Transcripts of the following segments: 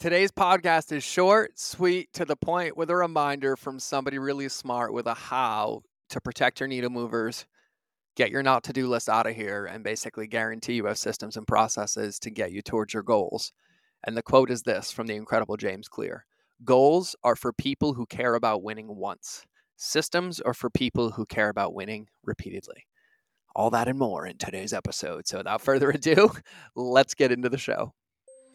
Today's podcast is short, sweet, to the point, with a reminder from somebody really smart with a how to protect your needle movers, get your not to do list out of here, and basically guarantee you have systems and processes to get you towards your goals. And the quote is this from the incredible James Clear Goals are for people who care about winning once, systems are for people who care about winning repeatedly. All that and more in today's episode. So without further ado, let's get into the show.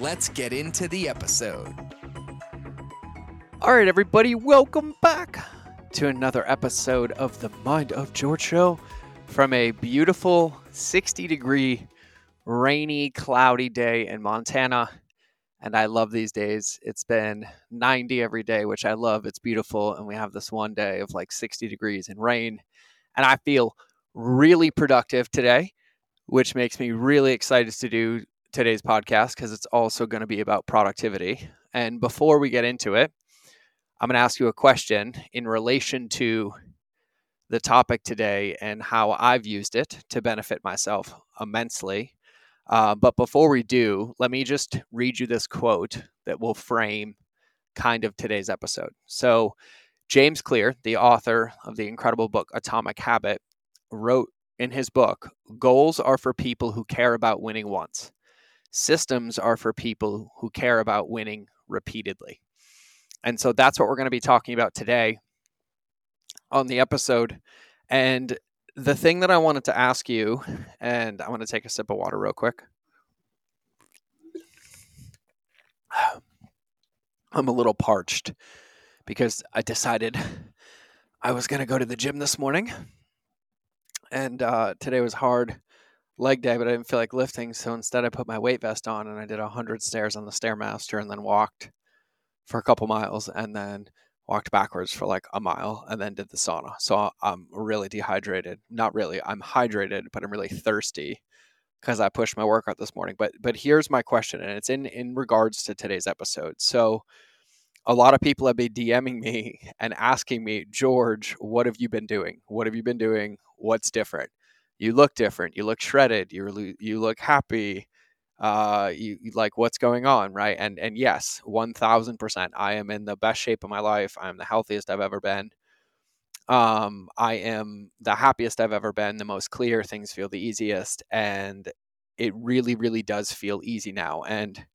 Let's get into the episode. All right, everybody, welcome back to another episode of the Mind of George show from a beautiful 60 degree, rainy, cloudy day in Montana. And I love these days. It's been 90 every day, which I love. It's beautiful. And we have this one day of like 60 degrees and rain. And I feel really productive today, which makes me really excited to do today's podcast because it's also going to be about productivity. And before we get into it, I'm going to ask you a question in relation to the topic today and how I've used it to benefit myself immensely. Uh, but before we do, let me just read you this quote that will frame kind of today's episode. So, James Clear, the author of the incredible book Atomic Habit, wrote in his book Goals are for people who care about winning once. Systems are for people who care about winning repeatedly. And so that's what we're going to be talking about today on the episode. And the thing that I wanted to ask you, and I want to take a sip of water real quick. I'm a little parched because I decided I was going to go to the gym this morning. And uh, today was hard leg day, but I didn't feel like lifting. So instead, I put my weight vest on and I did 100 stairs on the Stairmaster and then walked for a couple miles and then walked backwards for like a mile and then did the sauna. So I'm really dehydrated. Not really. I'm hydrated, but I'm really thirsty because I pushed my workout this morning. But but here's my question and it's in in regards to today's episode. So a lot of people have been DMing me and asking me, "George, what have you been doing? What have you been doing? What's different?" You look different you look shredded you you look happy uh you, like what's going on right? And and yes 1000% i am in the best shape of my life i'm the healthiest i've ever been um i am the happiest i've ever been the most clear things feel the easiest and it really really does feel easy now and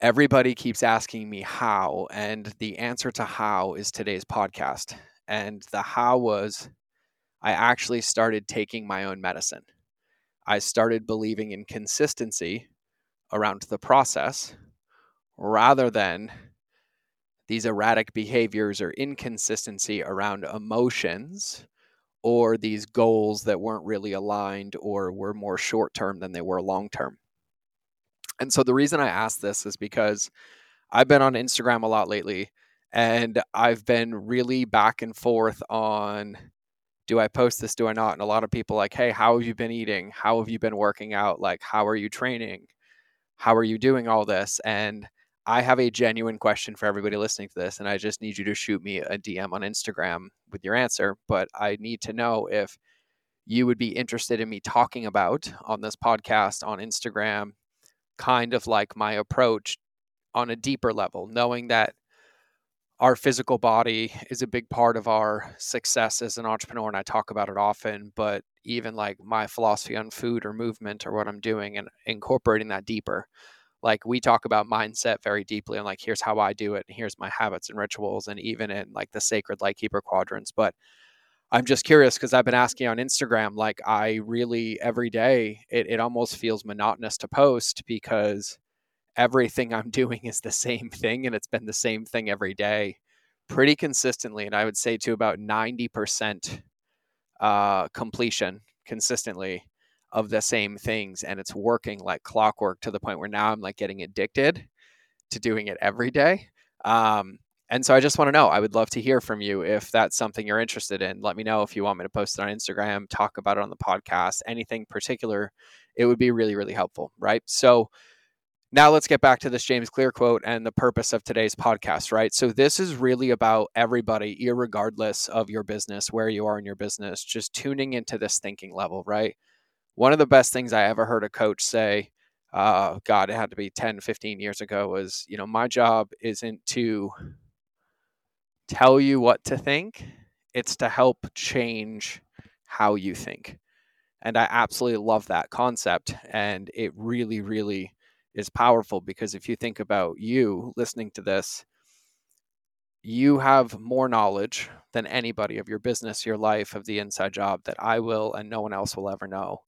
everybody keeps asking me how and the answer to how is today's podcast and the how was I actually started taking my own medicine. I started believing in consistency around the process rather than these erratic behaviors or inconsistency around emotions or these goals that weren't really aligned or were more short term than they were long term. And so the reason I ask this is because I've been on Instagram a lot lately and I've been really back and forth on do I post this? Do I not? And a lot of people like, hey, how have you been eating? How have you been working out? Like, how are you training? How are you doing all this? And I have a genuine question for everybody listening to this, and I just need you to shoot me a DM on Instagram with your answer. But I need to know if you would be interested in me talking about on this podcast on Instagram, kind of like my approach on a deeper level, knowing that our physical body is a big part of our success as an entrepreneur and i talk about it often but even like my philosophy on food or movement or what i'm doing and incorporating that deeper like we talk about mindset very deeply and like here's how i do it and here's my habits and rituals and even in like the sacred lightkeeper quadrants but i'm just curious because i've been asking on instagram like i really every day it, it almost feels monotonous to post because everything I'm doing is the same thing and it's been the same thing every day pretty consistently. And I would say to about 90% uh, completion consistently of the same things. And it's working like clockwork to the point where now I'm like getting addicted to doing it every day. Um, and so I just want to know. I would love to hear from you if that's something you're interested in. Let me know if you want me to post it on Instagram, talk about it on the podcast, anything particular. It would be really, really helpful, right? So now let's get back to this James Clear quote and the purpose of today's podcast, right? So this is really about everybody, regardless of your business, where you are in your business, just tuning into this thinking level, right? One of the best things I ever heard a coach say, uh, God, it had to be 10, 15 years ago, was, you know, my job isn't to tell you what to think, it's to help change how you think. And I absolutely love that concept. And it really, really is powerful because if you think about you listening to this, you have more knowledge than anybody of your business, your life, of the inside job that I will and no one else will ever know.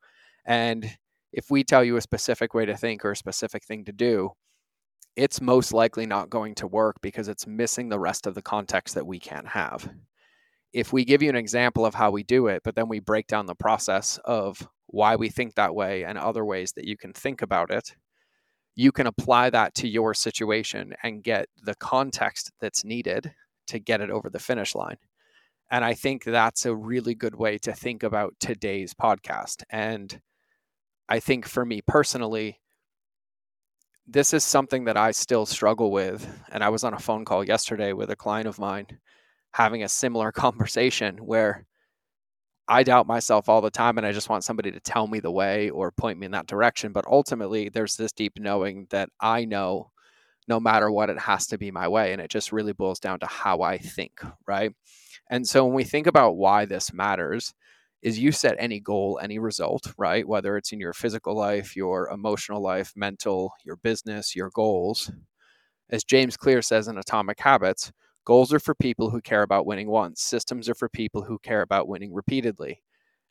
And if we tell you a specific way to think or a specific thing to do, it's most likely not going to work because it's missing the rest of the context that we can't have. If we give you an example of how we do it, but then we break down the process of why we think that way and other ways that you can think about it, you can apply that to your situation and get the context that's needed to get it over the finish line. And I think that's a really good way to think about today's podcast. And I think for me personally, this is something that I still struggle with. And I was on a phone call yesterday with a client of mine having a similar conversation where I doubt myself all the time and I just want somebody to tell me the way or point me in that direction. But ultimately, there's this deep knowing that I know no matter what, it has to be my way. And it just really boils down to how I think, right? And so when we think about why this matters, is you set any goal, any result, right? Whether it's in your physical life, your emotional life, mental, your business, your goals. As James Clear says in Atomic Habits, goals are for people who care about winning once, systems are for people who care about winning repeatedly.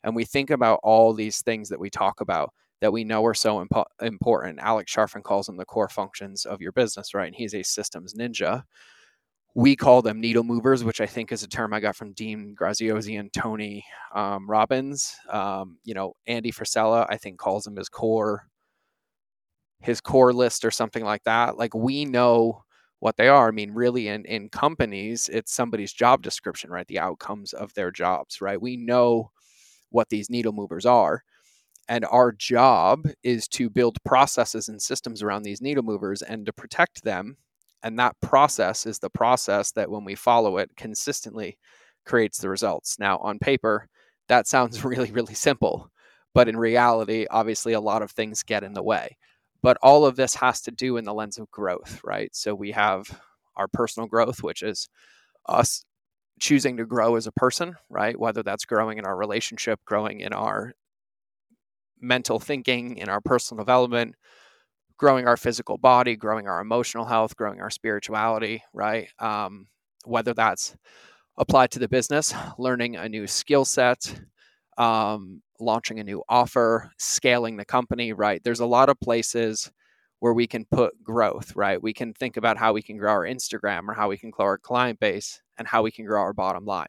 And we think about all these things that we talk about that we know are so impo- important. Alex Charfen calls them the core functions of your business, right? And he's a systems ninja we call them needle movers, which I think is a term I got from Dean Graziosi and Tony um, Robbins. Um, you know, Andy Frisella, I think, calls them his core, his core list or something like that. Like we know what they are. I mean, really, in in companies, it's somebody's job description, right? The outcomes of their jobs, right? We know what these needle movers are. And our job is to build processes and systems around these needle movers and to protect them and that process is the process that when we follow it consistently creates the results. Now, on paper, that sounds really, really simple. But in reality, obviously, a lot of things get in the way. But all of this has to do in the lens of growth, right? So we have our personal growth, which is us choosing to grow as a person, right? Whether that's growing in our relationship, growing in our mental thinking, in our personal development, growing our physical body, growing our emotional health, growing our spirituality, right? Um, whether that's applied to the business, learning a new skill set, um, launching a new offer, scaling the company, right? There's a lot of places where we can put growth, right? We can think about how we can grow our Instagram or how we can grow our client base and how we can grow our bottom line.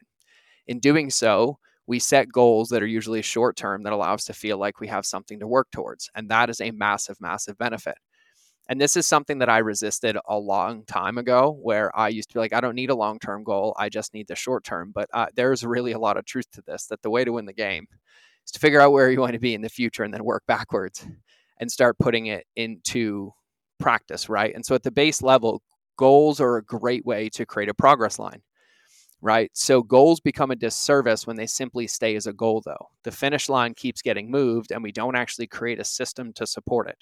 In doing so, we set goals that are usually short term that allow us to feel like we have something to work towards. And that is a massive, massive benefit. And this is something that I resisted a long time ago, where I used to be like, I don't need a long term goal. I just need the short term. But uh, there's really a lot of truth to this that the way to win the game is to figure out where you want to be in the future and then work backwards and start putting it into practice, right? And so at the base level, goals are a great way to create a progress line right? So goals become a disservice when they simply stay as a goal, though. The finish line keeps getting moved, and we don't actually create a system to support it.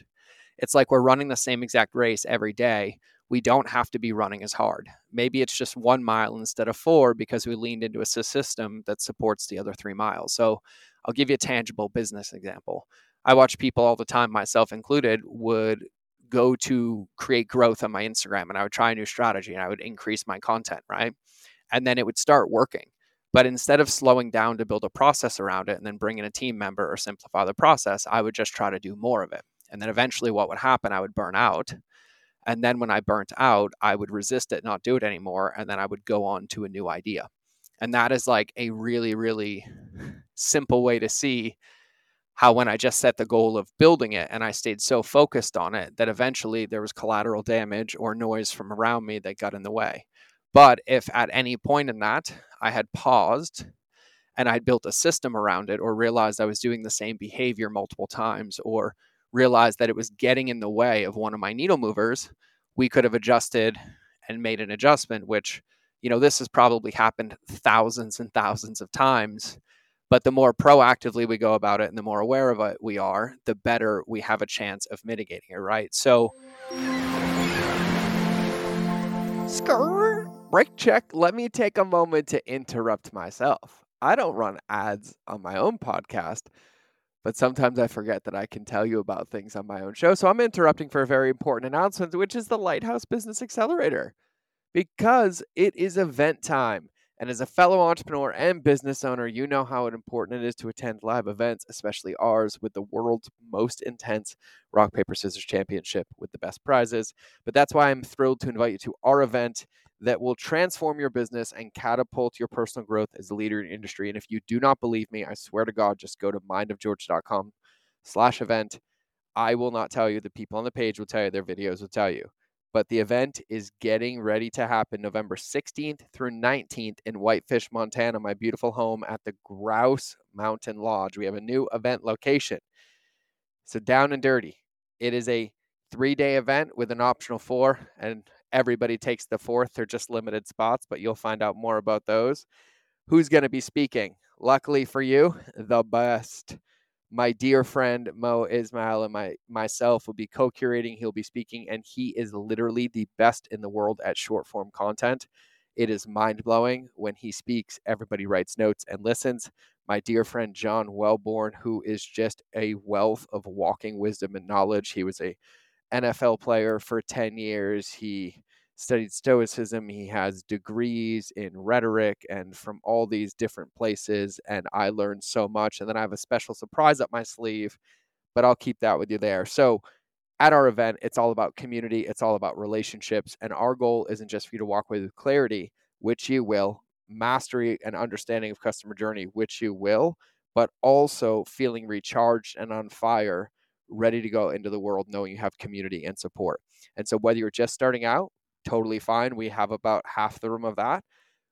It's like we're running the same exact race every day. We don't have to be running as hard. Maybe it's just one mile instead of four because we leaned into a system that supports the other three miles. So I'll give you a tangible business example. I watch people all the time, myself included, would go to create growth on my Instagram and I would try a new strategy and I would increase my content, right? and then it would start working. But instead of slowing down to build a process around it and then bring in a team member or simplify the process, I would just try to do more of it. And then eventually, what would happen, I would burn out. And then when I burnt out, I would resist it, not do it anymore. And then I would go on to a new idea. And that is like a really, really simple way to see how when I just set the goal of building it and I stayed so focused on it that eventually there was collateral damage or noise from around me that got in the way. But if at any point in that I had paused and I'd built a system around it or realized I was doing the same behavior multiple times or realized that it was getting in the way of one of my needle movers, we could have adjusted and made an adjustment, which, you know, this has probably happened thousands and thousands of times. But the more proactively we go about it and the more aware of it we are, the better we have a chance of mitigating it, right? So, Skrr, break check. Let me take a moment to interrupt myself. I don't run ads on my own podcast, but sometimes I forget that I can tell you about things on my own show. So I'm interrupting for a very important announcement, which is the Lighthouse Business Accelerator, because it is event time. And as a fellow entrepreneur and business owner, you know how important it is to attend live events, especially ours with the world's most intense rock, paper, scissors championship with the best prizes. But that's why I'm thrilled to invite you to our event that will transform your business and catapult your personal growth as a leader in industry. And if you do not believe me, I swear to God, just go to mindofgeorge.com slash event. I will not tell you. The people on the page will tell you. Their videos will tell you. But the event is getting ready to happen November 16th through 19th in Whitefish, Montana, my beautiful home at the Grouse Mountain Lodge. We have a new event location. So down and dirty. It is a three day event with an optional four. And everybody takes the fourth. They're just limited spots, but you'll find out more about those. Who's going to be speaking? Luckily for you, the best. My dear friend Mo Ismail and my myself will be co-curating. He'll be speaking, and he is literally the best in the world at short form content. It is mind blowing when he speaks. Everybody writes notes and listens. My dear friend John Welbourn, who is just a wealth of walking wisdom and knowledge. He was a NFL player for 10 years. He studied Stoicism. He has degrees in rhetoric and from all these different places. And I learned so much. And then I have a special surprise up my sleeve, but I'll keep that with you there. So, at our event, it's all about community, it's all about relationships. And our goal isn't just for you to walk away with clarity, which you will, mastery and understanding of customer journey, which you will, but also feeling recharged and on fire ready to go into the world knowing you have community and support. And so, whether you're just starting out, totally fine. We have about half the room of that.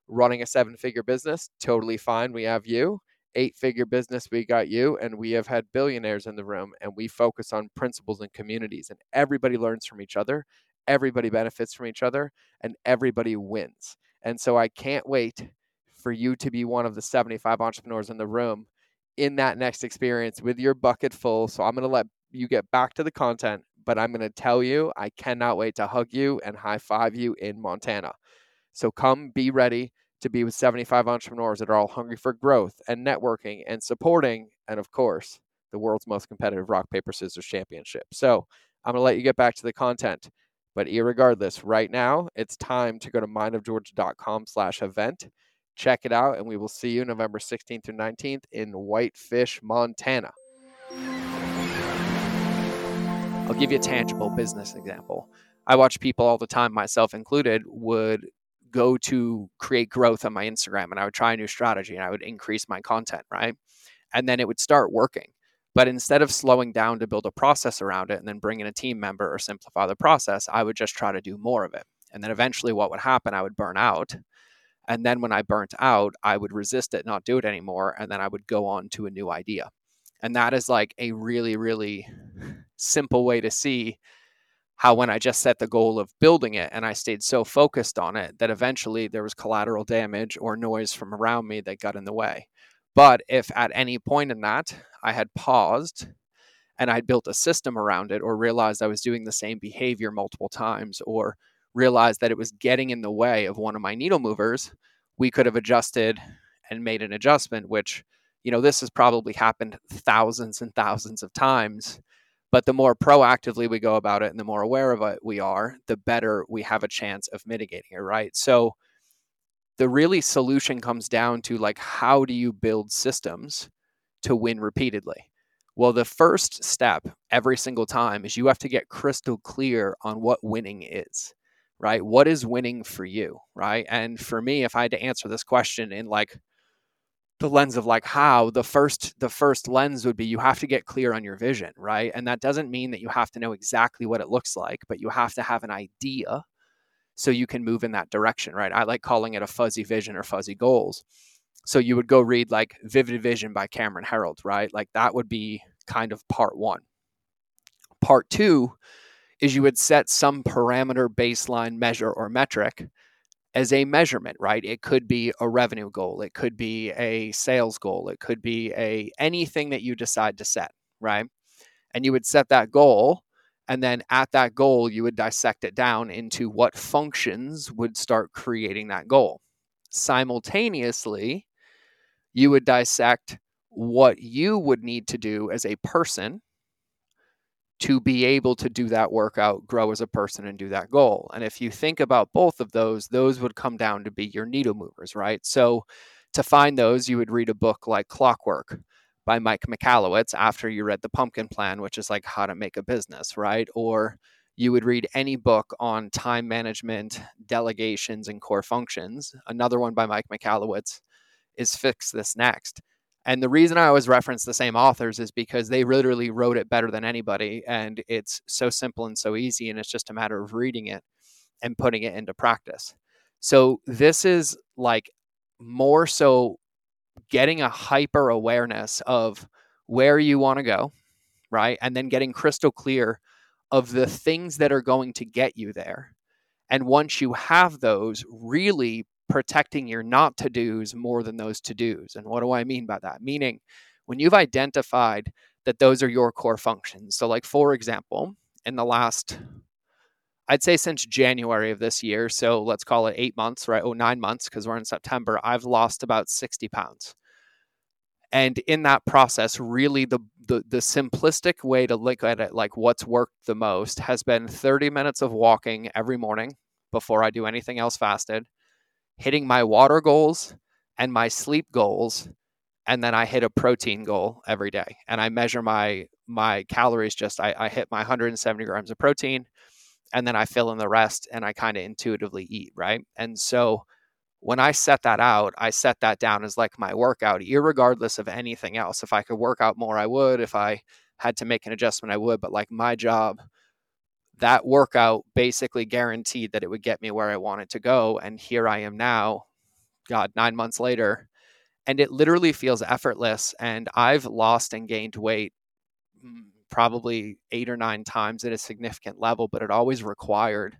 Running a seven figure business, totally fine. We have you. Eight figure business, we got you. And we have had billionaires in the room, and we focus on principles and communities. And everybody learns from each other, everybody benefits from each other, and everybody wins. And so, I can't wait for you to be one of the 75 entrepreneurs in the room in that next experience with your bucket full. So, I'm going to let you get back to the content, but I'm going to tell you, I cannot wait to hug you and high five you in Montana. So come be ready to be with 75 entrepreneurs that are all hungry for growth and networking and supporting, and of course, the world's most competitive rock, paper, scissors championship. So I'm going to let you get back to the content. But regardless, right now, it's time to go to mindofgeorge.com slash event. Check it out, and we will see you November 16th through 19th in Whitefish, Montana. I'll give you a tangible business example. I watch people all the time, myself included, would go to create growth on my Instagram and I would try a new strategy and I would increase my content, right? And then it would start working. But instead of slowing down to build a process around it and then bring in a team member or simplify the process, I would just try to do more of it. And then eventually, what would happen, I would burn out. And then when I burnt out, I would resist it, not do it anymore. And then I would go on to a new idea. And that is like a really, really simple way to see how when I just set the goal of building it and I stayed so focused on it that eventually there was collateral damage or noise from around me that got in the way. But if at any point in that I had paused and I'd built a system around it or realized I was doing the same behavior multiple times or realized that it was getting in the way of one of my needle movers, we could have adjusted and made an adjustment, which you know, this has probably happened thousands and thousands of times. But the more proactively we go about it and the more aware of it we are, the better we have a chance of mitigating it, right? So the really solution comes down to like, how do you build systems to win repeatedly? Well, the first step every single time is you have to get crystal clear on what winning is, right? What is winning for you, right? And for me, if I had to answer this question in like the lens of like how the first the first lens would be you have to get clear on your vision right? And that doesn't mean that you have to know exactly what it looks like but you have to have an idea so you can move in that direction right? I like calling it a fuzzy vision or fuzzy goals. So you would go read like vivid vision by cameron herold right? Like that would be kind of part one. Part two is you would set some parameter baseline measure or metric as a measurement, right? It could be a revenue goal, it could be a sales goal, it could be a anything that you decide to set, right? And you would set that goal and then at that goal you would dissect it down into what functions would start creating that goal. Simultaneously, you would dissect what you would need to do as a person to be able to do that workout, grow as a person, and do that goal. And if you think about both of those, those would come down to be your needle movers, right? So to find those, you would read a book like Clockwork by Mike Michalowicz after you read The Pumpkin Plan, which is like how to make a business, right? Or you would read any book on time management, delegations, and core functions. Another one by Mike Michalowicz is Fix This Next. And the reason I always reference the same authors is because they literally wrote it better than anybody. And it's so simple and so easy. And it's just a matter of reading it and putting it into practice. So this is like more so getting a hyper awareness of where you want to go, right? And then getting crystal clear of the things that are going to get you there. And once you have those, really protecting your not to do's more than those to do's. And what do I mean by that? Meaning, when you've identified that those are your core functions. So, like, for example, in the last, I'd say since January of this year, so let's call it eight months, right? Oh, nine months, because we're in September, I've lost about 60 pounds. And in that process, really the, the the simplistic way to look at it, like what's worked the most, has been 30 minutes of walking every morning before I do anything else fasted hitting my water goals and my sleep goals and then I hit a protein goal every day. And I measure my my calories just I, I hit my 170 grams of protein and then I fill in the rest and I kind of intuitively eat right? And so when I set that out I set that down as like my workout regardless of anything else. If I could work out more I would. If I had to make an adjustment I would. But like my job that workout basically guaranteed that it would get me where I wanted to go. And here I am now, God, nine months later. And it literally feels effortless. And I've lost and gained weight mm, probably eight or nine times at a significant level, but it always required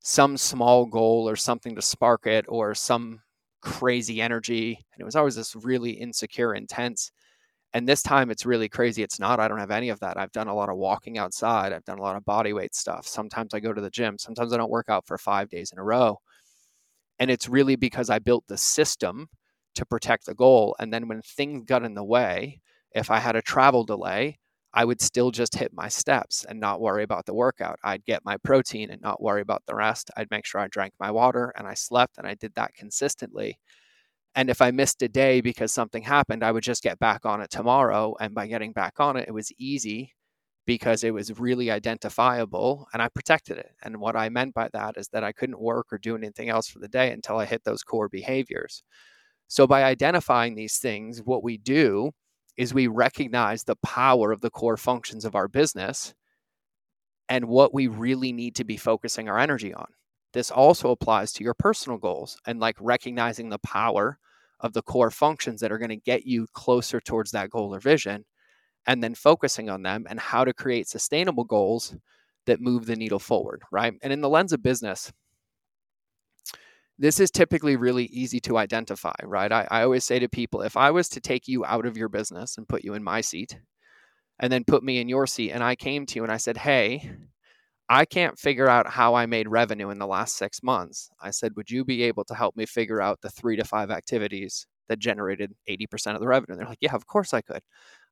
some small goal or something to spark it or some crazy energy. And it was always this really insecure, intense and this time it's really crazy. It's not. I don't have any of that. I've done a lot of walking outside. I've done a lot of body weight stuff. Sometimes I go to the gym. Sometimes I don't work out for five days in a row. And it's really because I built the system to protect the goal. And then when things got in the way, if I had a travel delay, I would still just hit my steps and not worry about the workout. I'd get my protein and not worry about the rest. I'd make sure I drank my water and I slept and I did that consistently. And if I missed a day because something happened, I would just get back on it tomorrow. And by getting back on it, it was easy because it was really identifiable and I protected it. And what I meant by that is that I couldn't work or do anything else for the day until I hit those core behaviors. So by identifying these things, what we do is we recognize the power of the core functions of our business and what we really need to be focusing our energy on. This also applies to your personal goals and like recognizing the power of the core functions that are going to get you closer towards that goal or vision and then focusing on them and how to create sustainable goals that move the needle forward, right? And in the lens of business, this is typically really easy to identify, right? I, I, always say to people if I was to take you out of your business and put you in my seat and then put me in your seat, and I came to you and I said, hey, I can't figure out how I made revenue in the last six months. I said, Would you be able to help me figure out the three to five activities that generated 80% of the revenue? And they're like, Yeah, of course I could.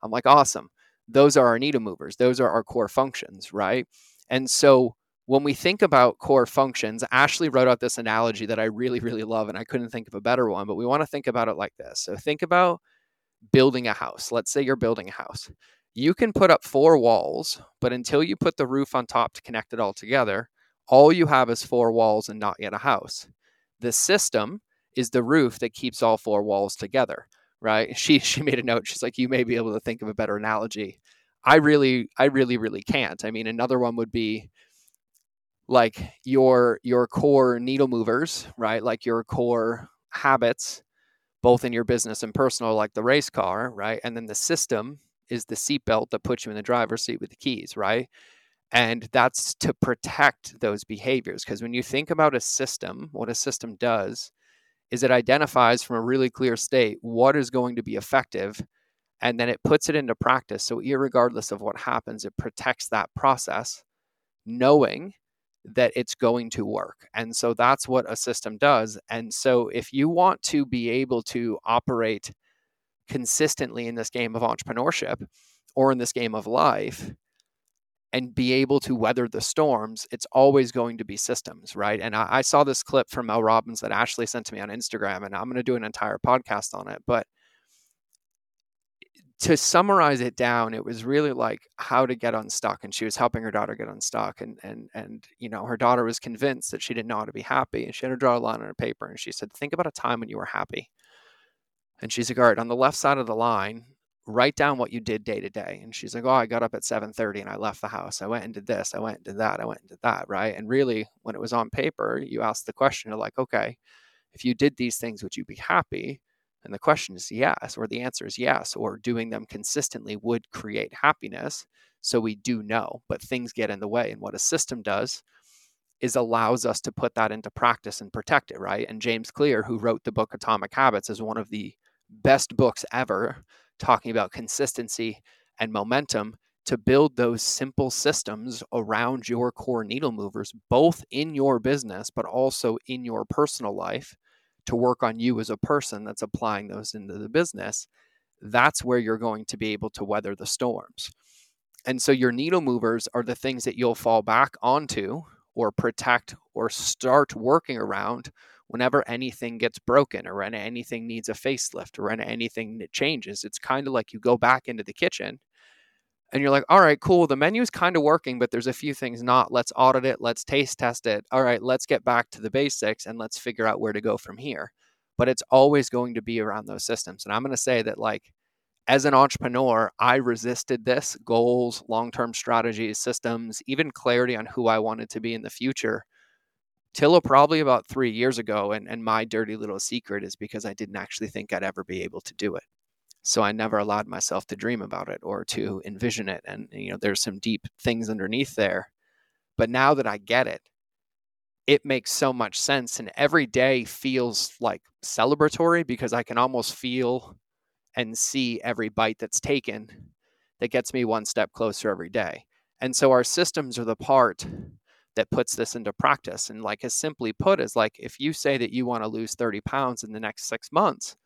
I'm like, Awesome. Those are our needle movers, those are our core functions, right? And so when we think about core functions, Ashley wrote out this analogy that I really, really love, and I couldn't think of a better one, but we want to think about it like this. So think about building a house. Let's say you're building a house you can put up four walls, but until you put the roof on top to connect it all together, all you have is four walls and not yet a house. The system is the roof that keeps all four walls together. right? She she made a note. She's like, you may be able to think of a better analogy. I really, I really, really can't. I mean, another one would be like your your core needle movers, right? Like your core habits, both in your business and personal, like the race car, right? And then the system is the seatbelt that puts you in the driver's seat with the keys, right? And that's to protect those behaviors. Because when you think about a system, what a system does is it identifies from a really clear state what is going to be effective and then it puts it into practice. So, regardless of what happens, it protects that process, knowing that it's going to work. And so that's what a system does. And so, if you want to be able to operate consistently in this game of entrepreneurship or in this game of life, and be able to weather the storms, it's always going to be systems, right? And I, I, saw this clip from Mel Robbins that Ashley sent to me on Instagram, and I'm going to do an entire podcast on it. But to summarize it down, it was really like how to get unstuck. And she was helping her daughter get unstuck. And and and you know, her daughter was convinced that she didn't know how to be happy. And she had to draw a line on her paper. And she said, Think about a time when you were happy. And she's like, All right, on the left side of the line, write down what you did day to day. And she's like, Oh, I got up at 7:30 and I left the house. I went and did this, I went and did that, I went and did that, right? And really, when it was on paper, you asked the question of like, okay, if you did these things, would you be happy? And the question is yes, or the answer is yes, or doing them consistently would create happiness. So we do know, but things get in the way. And what a system does is allows us to put that into practice and protect it, right? And James Clear, who wrote the book Atomic Habits, is one of the best books ever talking about consistency and momentum to build those simple systems around your core needle movers, both in your business, but also in your personal life to work on you as a person that's applying those into the business, that's where you're going to be able to weather the storms. And so your needle movers are the things that you'll fall back onto or protect or start working around whenever anything gets broken or when anything needs a facelift or when anything changes. It's kind of like you go back into the kitchen and you're like, all right, cool. The menu is kind of working, but there's a few things not. Let's audit it. Let's taste test it. All right, let's get back to the basics and let's figure out where to go from here. But it's always going to be around those systems. And I'm going to say that, like, as an entrepreneur, I resisted this goals, long term strategies, systems, even clarity on who I wanted to be in the future till uh, probably about three years ago. And, and my dirty little secret is because I didn't actually think I'd ever be able to do it. So I never allowed myself to dream about it or to envision it. And, you know, there's some deep things underneath there. But now that I get it, it makes so much sense. And every day feels like celebratory because I can almost feel and see every bite that's taken that gets me one step closer every day. And so our systems are the part that puts this into practice. And like as simply put, is like if you say that you want to lose 30 pounds in the next six months,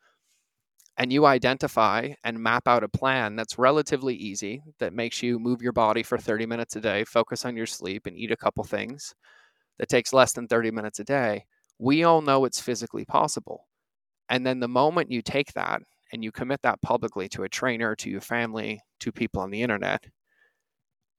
and you identify and map out a plan that's relatively easy that makes you move your body for 30 minutes a day, focus on your sleep, and eat a couple things that takes less than 30 minutes a day, we all know it's physically possible. And then the moment you take that and you commit that publicly to a trainer, to your family, to people on the internet,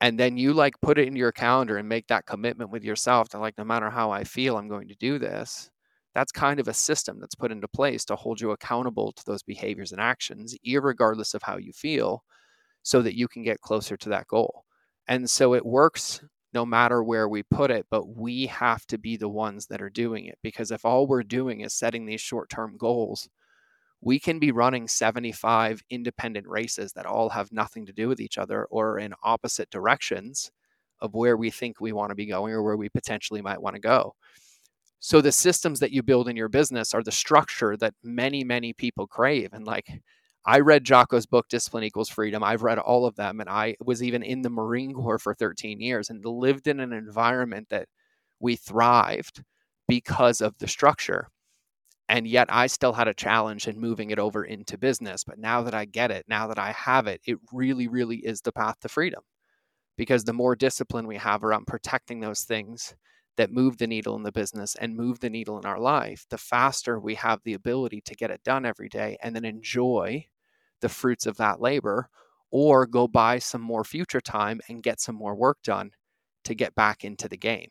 and then you like put it in your calendar and make that commitment with yourself to like, no matter how I feel, I'm going to do this that's kind of a system that's put into place to hold you accountable to those behaviors and actions, regardless of how you feel, so that you can get closer to that goal. And so it works no matter where we put it, but we have to be the ones that are doing it. Because if all we're doing is setting these short term goals, we can be running 75 independent races that all have nothing to do with each other or in opposite directions of where we think we want to be going or where we potentially might want to go. So the systems that you build in your business are the structure that many, many people crave. And like I read Jocko's book, Discipline Equals Freedom. I've read all of them. And I was even in the Marine Corps for 13 years and lived in an environment that we thrived because of the structure. And yet I still had a challenge in moving it over into business. But now that I get it, now that I have it, it really, really is the path to freedom. Because the more discipline we have around protecting those things, that move the needle in the business and move the needle in our life, the faster we have the ability to get it done every day and then enjoy the fruits of that labor or go buy some more future time and get some more work done to get back into the game.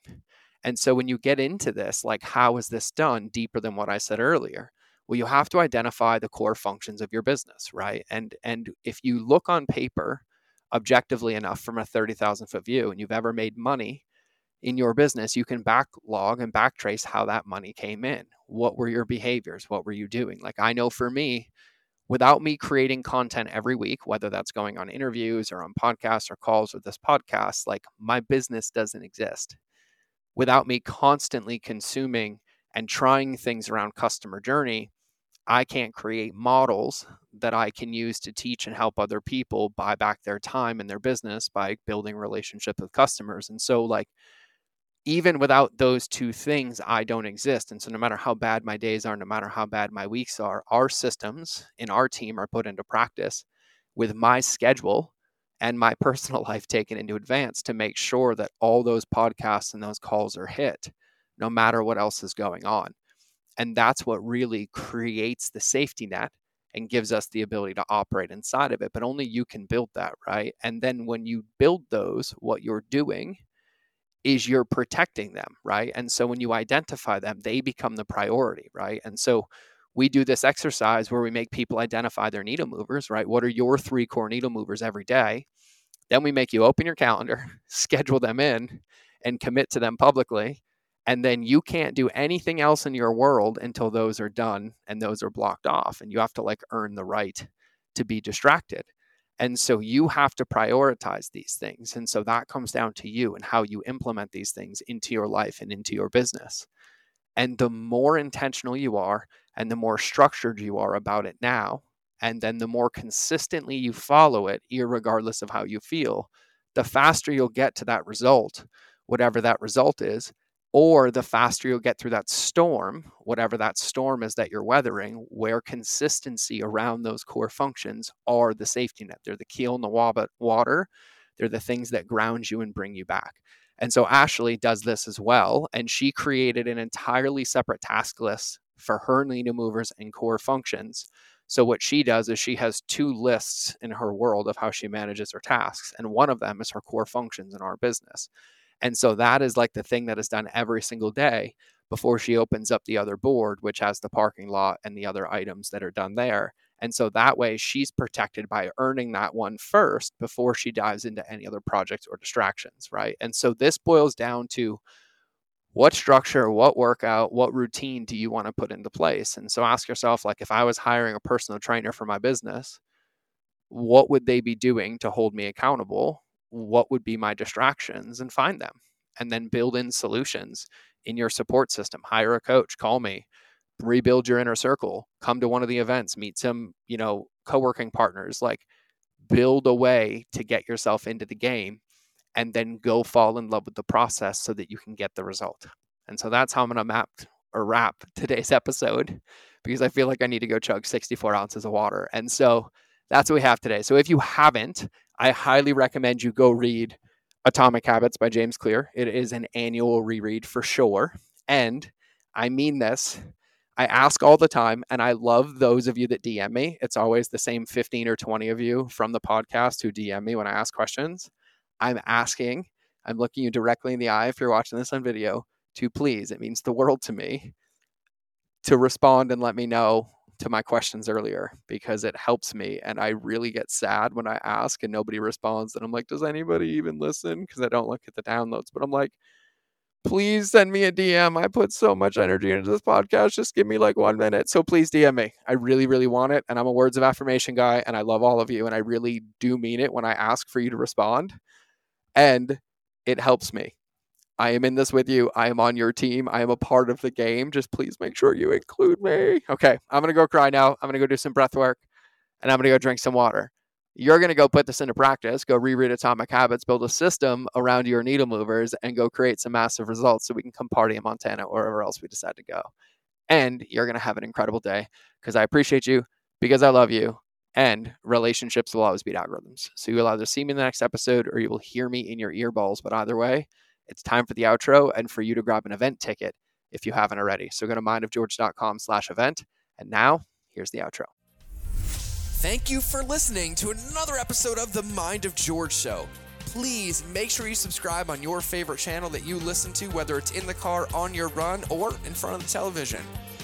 And so when you get into this, like how is this done deeper than what I said earlier? Well, you have to identify the core functions of your business, right? And and if you look on paper objectively enough from a 30,000 foot view and you've ever made money in your business, you can backlog and backtrace how that money came in. What were your behaviors? What were you doing? Like I know for me, without me creating content every week, whether that's going on interviews or on podcasts or calls with this podcast, like my business doesn't exist. Without me constantly consuming and trying things around customer journey, I can't create models that I can use to teach and help other people buy back their time and their business by building relationship with customers. And so like even without those two things, I don't exist. And so, no matter how bad my days are, no matter how bad my weeks are, our systems in our team are put into practice with my schedule and my personal life taken into advance to make sure that all those podcasts and those calls are hit, no matter what else is going on. And that's what really creates the safety net and gives us the ability to operate inside of it. But only you can build that, right? And then when you build those, what you're doing is you're protecting them, right? And so when you identify them, they become the priority, right? And so we do this exercise where we make people identify their needle movers, right? What are your three core needle movers every day? Then we make you open your calendar, schedule them in, and commit to them publicly. And then you can't do anything else in your world until those are done and those are blocked off. And you have to like earn the right to be distracted. And so you have to prioritize these things. And so that comes down to you and how you implement these things into your life and into your business. And the more intentional you are and the more structured you are about it now, and then the more consistently you follow it, regardless of how you feel, the faster you'll get to that result, whatever that result is, or the faster you'll get through that storm, whatever that storm is that you're weathering, where consistency around those core functions are the safety net. They're the keel in the water. They're the things that ground you and bring you back. And so Ashley does this as well. And she created an entirely separate task list for her needle movers and core functions. So what she does is she has two lists in her world of how she manages her tasks. And one of them is her core functions in our business. And so that is like the thing that is done every single day before she opens up the other board, which has the parking lot and the other items that are done there. And so that way she's protected by earning that one first before she dives into any other projects or distractions, right? And so this boils down to what structure, what workout, what routine do you want to put into place? And so ask yourself like if I was hiring a personal trainer for my business, what would they be doing to hold me accountable? What would be my distractions? And find them and then build in solutions in your support system. Hire a coach call me rebuild your inner circle come to one of the events meet some you know co-working partners. Like build a way to get yourself into the game and then go fall in love with the process so that you can get the result and so that's how i'm going to map or wrap today's episode because i feel like i need to go chug 64 ounces of water and so that's what we have today so if you haven't I highly recommend you go read Atomic Habits by James Clear. It is an annual reread for sure. And I mean this. I ask all the time, and I love those of you that DM me. It's always the same 15 or 20 of you from the podcast who DM me when I ask questions. I'm asking, I'm looking you directly in the eye if you're watching this on video to please, it means the world to me, to respond and let me know to my questions earlier because it helps me. And I really get sad when I ask and nobody responds. And I'm like, does anybody even listen? Because I don't look at the downloads, but I'm like, please send me a DM. I put so much energy into this podcast. Just give me like one minute. So please DM me. I really, really want it. And I'm a words of affirmation guy and I love all of you. And I really do mean it when I ask for you to respond. And it helps me. I am in this with you. I am on your team. I am a part of the game. Just please make sure you include me. Okay, I'm going to go cry now. I'm going to go do some breath work and I'm going to go drink some water. You're going to go put this into practice, go reread Atomic Habits, build a system around your needle movers, and go create some massive results so we can come party in Montana or wherever else we decide to go. And you're going to have an incredible day because I appreciate you, because I love you, and relationships will always beat algorithms. So you'll either see me in the next episode or you will hear me in your earballs. But either way, it's time for the outro and for you to grab an event ticket if you haven't already. So go to mindofgeorge.com slash event. And now here's the outro. Thank you for listening to another episode of the Mind of George Show. Please make sure you subscribe on your favorite channel that you listen to, whether it's in the car, on your run, or in front of the television.